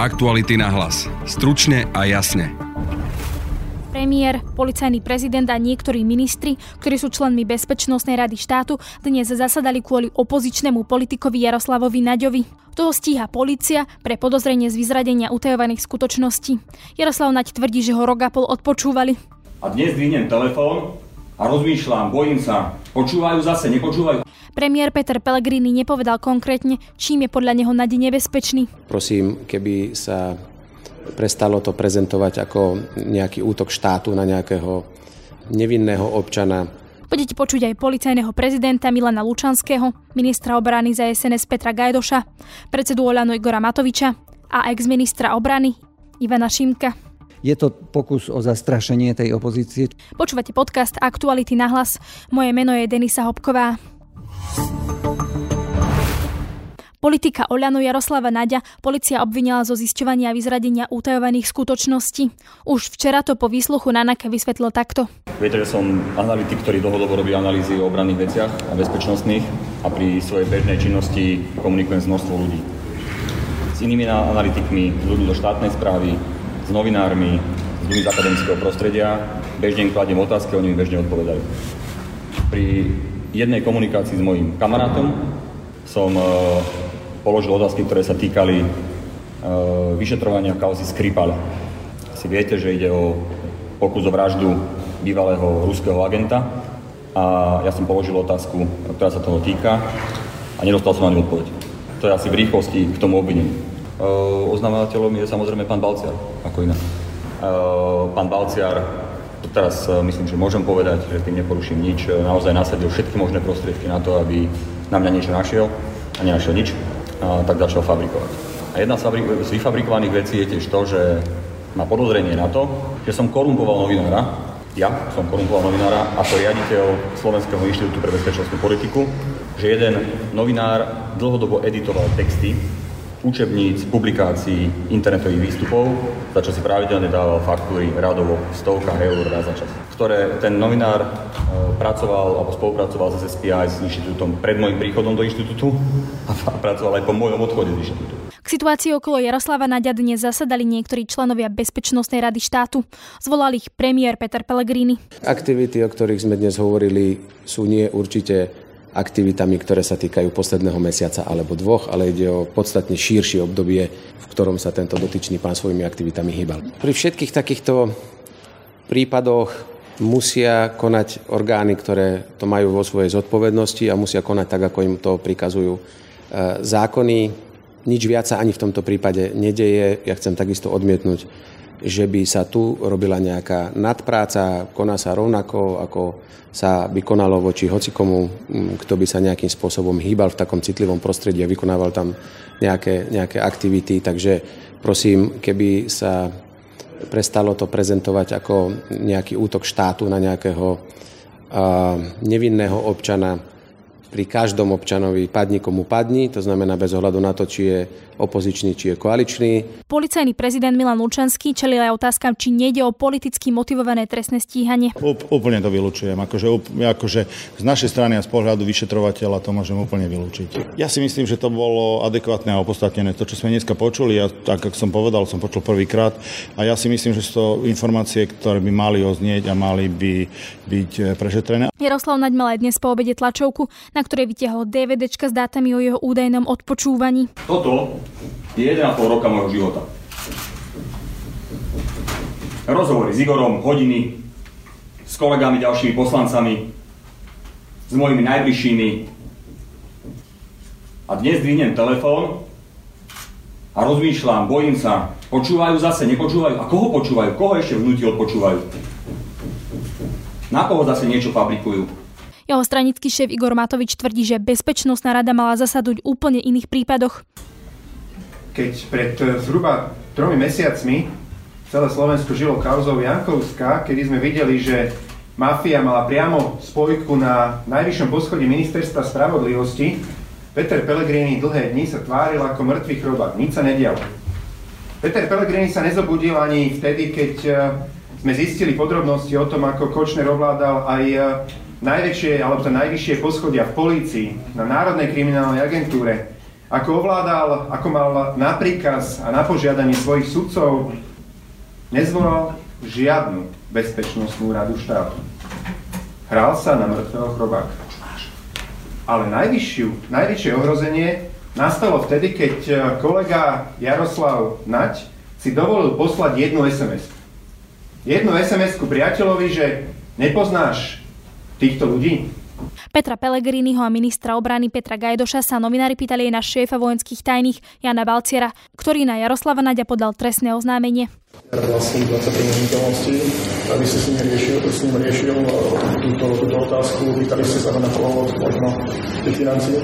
Aktuality na hlas. Stručne a jasne. Premiér, policajný prezident a niektorí ministri, ktorí sú členmi Bezpečnostnej rady štátu, dnes zasadali kvôli opozičnému politikovi Jaroslavovi Naďovi. Toho stíha policia pre podozrenie z vyzradenia utajovaných skutočností. Jaroslav Naď tvrdí, že ho rok a pol odpočúvali. A dnes dvihnem telefón a rozmýšľam, bojím sa, počúvajú zase, nepočúvajú. Premiér Peter Pellegrini nepovedal konkrétne, čím je podľa neho Nadi nebezpečný. Prosím, keby sa prestalo to prezentovať ako nejaký útok štátu na nejakého nevinného občana. Budete počuť aj policajného prezidenta Milana Lučanského, ministra obrany za SNS Petra Gajdoša, predsedu Oľano Igora Matoviča a ex-ministra obrany Ivana Šimka. Je to pokus o zastrašenie tej opozície. Počúvate podcast Aktuality na hlas. Moje meno je Denisa Hopková. Politika Oľano Jaroslava Naďa policia obvinila zo zisťovania a vyzradenia utajovaných skutočností. Už včera to po výsluchu Nanake vysvetlil takto. Viete, že som analytik, ktorý dlhodobo robí analýzy o obranných veciach a bezpečnostných a pri svojej bežnej činnosti komunikujem s množstvom ľudí. S inými analytikmi, ľuďmi do štátnej správy, s novinármi, s ľuďmi z akademického prostredia. Bežne im kladiem otázky, oni mi bežne odpovedajú. Pri jednej komunikácii s mojím kamarátom som položil otázky, ktoré sa týkali uh, vyšetrovania kauzy Skripal. Si viete, že ide o pokus o vraždu bývalého ruského agenta a ja som položil otázku, ktorá sa toho týka a nedostal som ani odpoveď. To je asi v rýchlosti k tomu obvineniu. Uh, oznamovateľom je samozrejme pán Balciar, ako iná. Uh, pán Balciar, teraz uh, myslím, že môžem povedať, že tým neporuším nič, naozaj nasadil všetky možné prostriedky na to, aby na mňa niečo našiel a nenašiel nič a tak začal fabrikovať. A jedna z vyfabrikovaných vecí je tiež to, že má podozrenie na to, že som korumpoval novinára, ja som korumpoval novinára ako riaditeľ Slovenského inštitútu pre bezpečnostnú politiku, že jeden novinár dlhodobo editoval texty učebníc, publikácií, internetových výstupov, za čo si pravidelne dával faktúry radovo v stovkách eur raz za čas. Ktoré ten novinár e, pracoval alebo spolupracoval s SPI s inštitútom pred môjim príchodom do inštitútu a pracoval aj po môjom odchode z inštitútu. K situácii okolo Jaroslava Naďa dnes zasadali niektorí členovia Bezpečnostnej rady štátu. Zvolal ich premiér Peter Pellegrini. Aktivity, o ktorých sme dnes hovorili, sú nie určite aktivitami, ktoré sa týkajú posledného mesiaca alebo dvoch, ale ide o podstatne širšie obdobie, v ktorom sa tento dotyčný pán svojimi aktivitami hýbal. Pri všetkých takýchto prípadoch musia konať orgány, ktoré to majú vo svojej zodpovednosti a musia konať tak, ako im to prikazujú e, zákony. Nič viac sa ani v tomto prípade nedeje. Ja chcem takisto odmietnúť, že by sa tu robila nejaká nadpráca, koná sa rovnako, ako sa by konalo voči hocikomu, kto by sa nejakým spôsobom hýbal v takom citlivom prostredí a vykonával tam nejaké, nejaké aktivity. Takže prosím, keby sa prestalo to prezentovať ako nejaký útok štátu na nejakého uh, nevinného občana, pri každom občanovi padni komu padni, to znamená bez ohľadu na to, či je opozičný, či je koaličný. Policajný prezident Milan Lučanský čelil aj otázkam, či nejde o politicky motivované trestné stíhanie. Up, úplne to vylučujem. Akože, akože z našej strany a z pohľadu vyšetrovateľa to môžem úplne vylúčiť. Ja si myslím, že to bolo adekvátne a opodstatnené. To, čo sme dneska počuli, a tak, ako som povedal, som počul prvýkrát. A ja si myslím, že sú to informácie, ktoré by mali oznieť a mali by byť eh, prešetrené. Jaroslav Naď mal aj dnes po obede tlačovku, na ktorej vytiahol DVDčka s dátami o jeho údajnom odpočúvaní. Toto je 1,5 roka môjho života. Rozhovory s Igorom, hodiny, s kolegami, ďalšími poslancami, s mojimi najbližšími. A dnes dvihnem telefón a rozmýšľam, bojím sa, počúvajú zase, nepočúvajú. A koho počúvajú? Koho ešte vnúti odpočúvajú? Na koho zase niečo fabrikujú? Jeho stranický šéf Igor Matovič tvrdí, že Bezpečnostná rada mala zasadnúť úplne iných prípadoch. Keď pred eh, zhruba tromi mesiacmi celé Slovensko žilo kauzou Jankovská, kedy sme videli, že mafia mala priamo spojku na najvyššom poschodí ministerstva spravodlivosti, Peter Pellegrini dlhé dni sa tváril ako mŕtvý chrobák. Nič sa nedialo. Peter Pellegrini sa nezobudil ani vtedy, keď eh, sme zistili podrobnosti o tom, ako Kočner ovládal aj e, najväčšie alebo to najvyššie poschodia v polícii, na Národnej kriminálnej agentúre ako ovládal, ako mal na príkaz a na požiadanie svojich sudcov, nezvolal žiadnu bezpečnostnú radu štátu. Hral sa na mŕtvého chrobáka. Ale najvyššiu, najväčšie ohrozenie nastalo vtedy, keď e, kolega Jaroslav Nať si dovolil poslať jednu SMS. Jednu SMS ku priateľovi, že nepoznáš týchto ľudí, Petra Pellegriniho a ministra obrany Petra Gajdoša sa novinári pýtali aj na šéfa vojenských tajných Jana Balciera, ktorý na Jaroslava Naďa podal trestné oznámenie. Vlastní 23 minútovosti, aby ste s ním riešil, s ním riešil e, túto, túto otázku, pýtali ste sa na povod možno tých financií.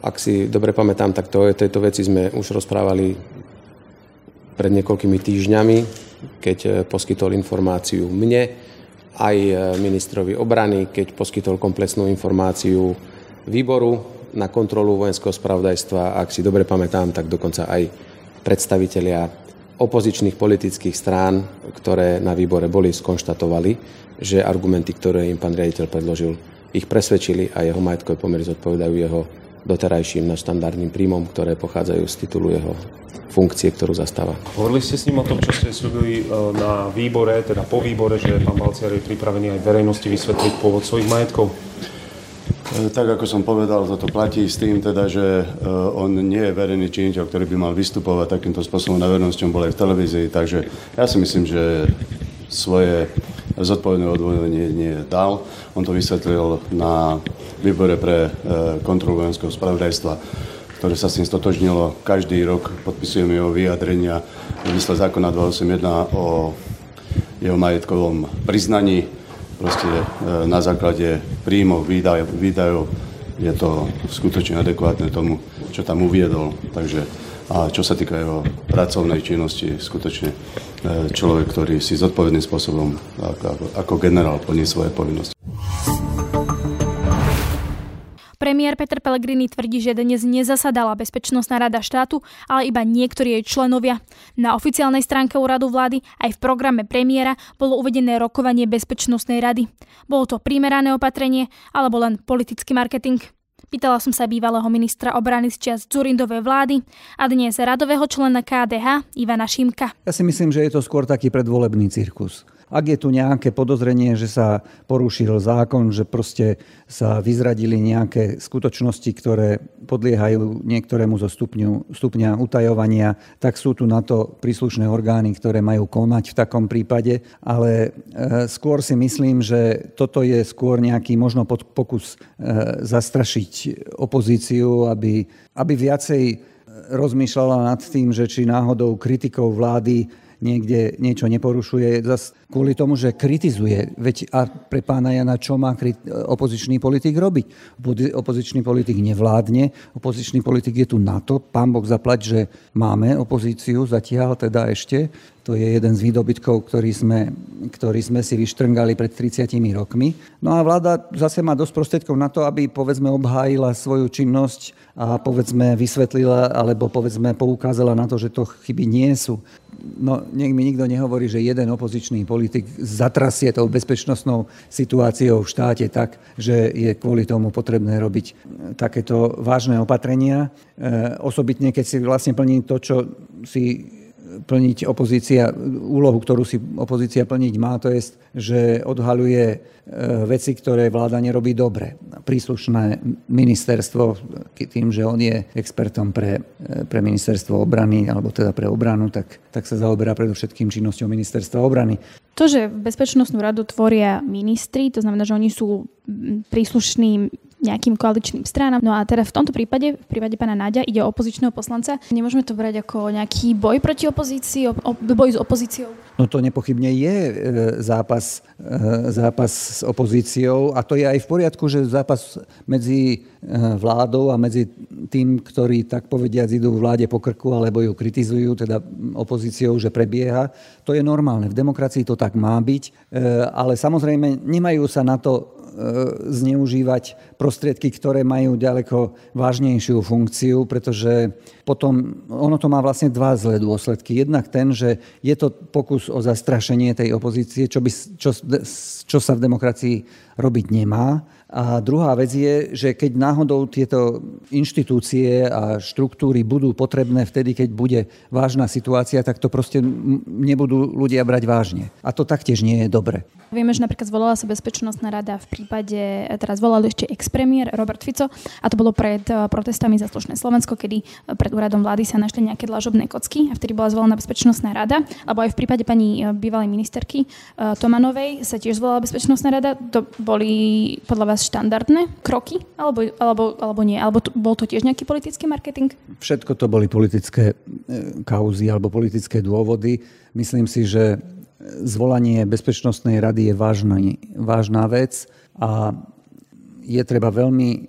Ak si dobre pamätám, tak to, tejto veci sme už rozprávali pred niekoľkými týždňami, keď e, poskytol informáciu mne, aj e, ministrovi obrany, keď poskytol komplexnú informáciu výboru na kontrolu vojenského spravodajstva. Ak si dobre pamätám, tak dokonca aj predstavitelia opozičných politických strán, ktoré na výbore boli, skonštatovali, že argumenty, ktoré im pán riaditeľ predložil, ich presvedčili a jeho majetkové pomery zodpovedajú jeho doterajším štandardným príjmom, ktoré pochádzajú z titulu jeho funkcie, ktorú zastáva. Hovorili ste s ním o tom, čo ste slúbili e, na výbore, teda po výbore, že pán Balciar je pripravený aj verejnosti vysvetliť pôvod svojich majetkov? E, tak ako som povedal, toto platí s tým teda, že e, on nie je verejný činiteľ, ktorý by mal vystupovať takýmto spôsobom na verejnosti, on bol aj v televízii, takže ja si myslím, že svoje zodpovedné odvodenie nie dal. On to vysvetlil na výbore pre kontrolu vojenského spravodajstva ktoré sa s tým stotožnilo. Každý rok podpisujeme jeho vyjadrenia v zmysle zákona 281 o jeho majetkovom priznaní. Proste e, na základe príjmov, výdajov, výdajov je to skutočne adekvátne tomu, čo tam uviedol. Takže, a čo sa týka jeho pracovnej činnosti, skutočne e, človek, ktorý si zodpovedným spôsobom ako, ako generál plní svoje povinnosti. Premiér Peter Pellegrini tvrdí, že dnes nezasadala Bezpečnostná rada štátu, ale iba niektorí jej členovia. Na oficiálnej stránke úradu vlády aj v programe premiéra bolo uvedené rokovanie Bezpečnostnej rady. Bolo to primerané opatrenie alebo len politický marketing? Pýtala som sa bývalého ministra obrany z čas Zurindovej vlády a dnes radového člena KDH Ivana Šimka. Ja si myslím, že je to skôr taký predvolebný cirkus. Ak je tu nejaké podozrenie, že sa porušil zákon, že proste sa vyzradili nejaké skutočnosti, ktoré podliehajú niektorému zo stupňu, stupňa utajovania, tak sú tu na to príslušné orgány, ktoré majú konať v takom prípade. Ale e, skôr si myslím, že toto je skôr nejaký možno pokus e, zastrašiť opozíciu, aby, aby viacej rozmýšľala nad tým, že či náhodou kritikou vlády niekde niečo neporušuje, zas kvôli tomu, že kritizuje. Veď a pre pána Jana, čo má opozičný politik robiť? Opozičný politik nevládne, opozičný politik je tu na to, pán Boh zaplať, že máme opozíciu zatiaľ teda ešte, to je jeden z výdobytkov, ktorý sme, ktorý sme si vyštrngali pred 30 rokmi. No a vláda zase má dosť prostriedkov na to, aby povedzme obhájila svoju činnosť a povedzme vysvetlila alebo povedzme poukázala na to, že to chyby nie sú. No, nech mi nikto nehovorí, že jeden opozičný politik zatrasie tou bezpečnostnou situáciou v štáte tak, že je kvôli tomu potrebné robiť takéto vážne opatrenia. E, osobitne, keď si vlastne plní to, čo si plniť opozícia, úlohu, ktorú si opozícia plniť má, to je, že odhaluje e, veci, ktoré vláda nerobí dobre. Príslušné ministerstvo, tým, že on je expertom pre, e, pre ministerstvo obrany, alebo teda pre obranu, tak, tak sa zaoberá predovšetkým činnosťou ministerstva obrany. To, že bezpečnostnú radu tvoria ministri, to znamená, že oni sú príslušní nejakým koaličným stranám. No a teda v tomto prípade, v prípade pána Náďa, ide o opozičného poslanca. Nemôžeme to brať ako nejaký boj proti opozícii, o, boj s opozíciou? No to nepochybne je e, zápas, e, zápas s opozíciou a to je aj v poriadku, že zápas medzi e, vládou a medzi tým, ktorí tak povediac idú vláde po krku alebo ju kritizujú, teda opozíciou, že prebieha. To je normálne. V demokracii to tak má byť, ale samozrejme nemajú sa na to zneužívať prostriedky, ktoré majú ďaleko vážnejšiu funkciu, pretože potom ono to má vlastne dva zlé dôsledky. Jednak ten, že je to pokus o zastrašenie tej opozície, čo, by, čo, čo sa v demokracii robiť nemá. A druhá vec je, že keď náhodou tieto inštitúcie a štruktúry budú potrebné vtedy, keď bude vážna situácia, tak to proste nebudú ľudia brať vážne. A to taktiež nie je dobre. Vieme, že napríklad zvolala sa Bezpečnostná rada v prípade, teraz volal ešte ex-premiér Robert Fico a to bolo pred eh, protestami za slušné Slovensko, kedy eh, pred úradom vlády sa našli nejaké dlažobné kocky a vtedy bola zvolená Bezpečnostná rada, alebo aj v prípade pani bývalej ministerky Tomanovej sa tiež zvolala Bezpečnostná rada. To boli podľa vás štandardné kroky? Alebo, alebo, alebo nie? Alebo to, bol to tiež nejaký politický marketing? Všetko to boli politické e, kauzy alebo politické dôvody. Myslím si, že zvolanie Bezpečnostnej rady je vážna, vážna vec a je treba veľmi e,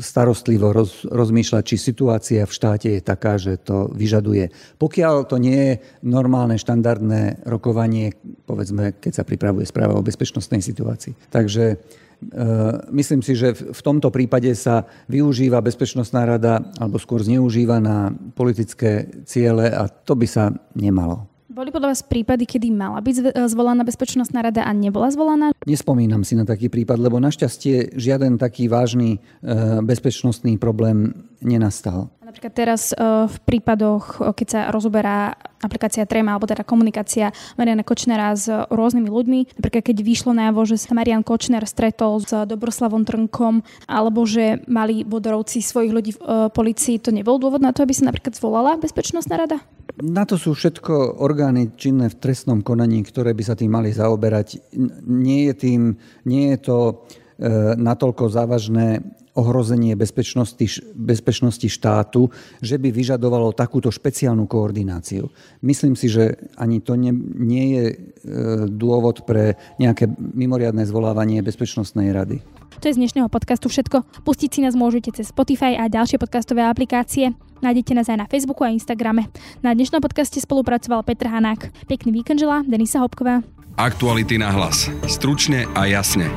starostlivo roz, rozmýšľať, či situácia v štáte je taká, že to vyžaduje. Pokiaľ to nie je normálne, štandardné rokovanie, povedzme, keď sa pripravuje správa o bezpečnostnej situácii. Takže E, myslím si, že v tomto prípade sa využíva Bezpečnostná rada, alebo skôr zneužíva na politické ciele a to by sa nemalo. Boli podľa vás prípady, kedy mala byť zvolaná Bezpečnostná rada a nebola zvolaná? Nespomínam si na taký prípad, lebo našťastie žiaden taký vážny e, bezpečnostný problém nenastal. Napríklad teraz e, v prípadoch, keď sa rozoberá aplikácia Trema, alebo teda komunikácia Mariana Kočnera s rôznymi ľuďmi, napríklad keď vyšlo najavo, že sa Marian Kočner stretol s Dobroslavom Trnkom, alebo že mali bodorovci svojich ľudí v policii, to nebol dôvod na to, aby sa napríklad zvolala Bezpečnostná rada? Na to sú všetko orgány činné v trestnom konaní, ktoré by sa tým mali zaoberať. Nie je, tým, nie je to e, natoľko závažné ohrozenie bezpečnosti, bezpečnosti štátu, že by vyžadovalo takúto špeciálnu koordináciu. Myslím si, že ani to nie, nie je e, dôvod pre nejaké mimoriadne zvolávanie Bezpečnostnej rady. To je z dnešného podcastu všetko. Pustiť si nás môžete cez Spotify a ďalšie podcastové aplikácie. Nájdete nás aj na Facebooku a Instagrame. Na dnešnom podcaste spolupracoval Petr Hanák. Pekný víkend želá Denisa Hopková. Aktuality na hlas. Stručne a jasne.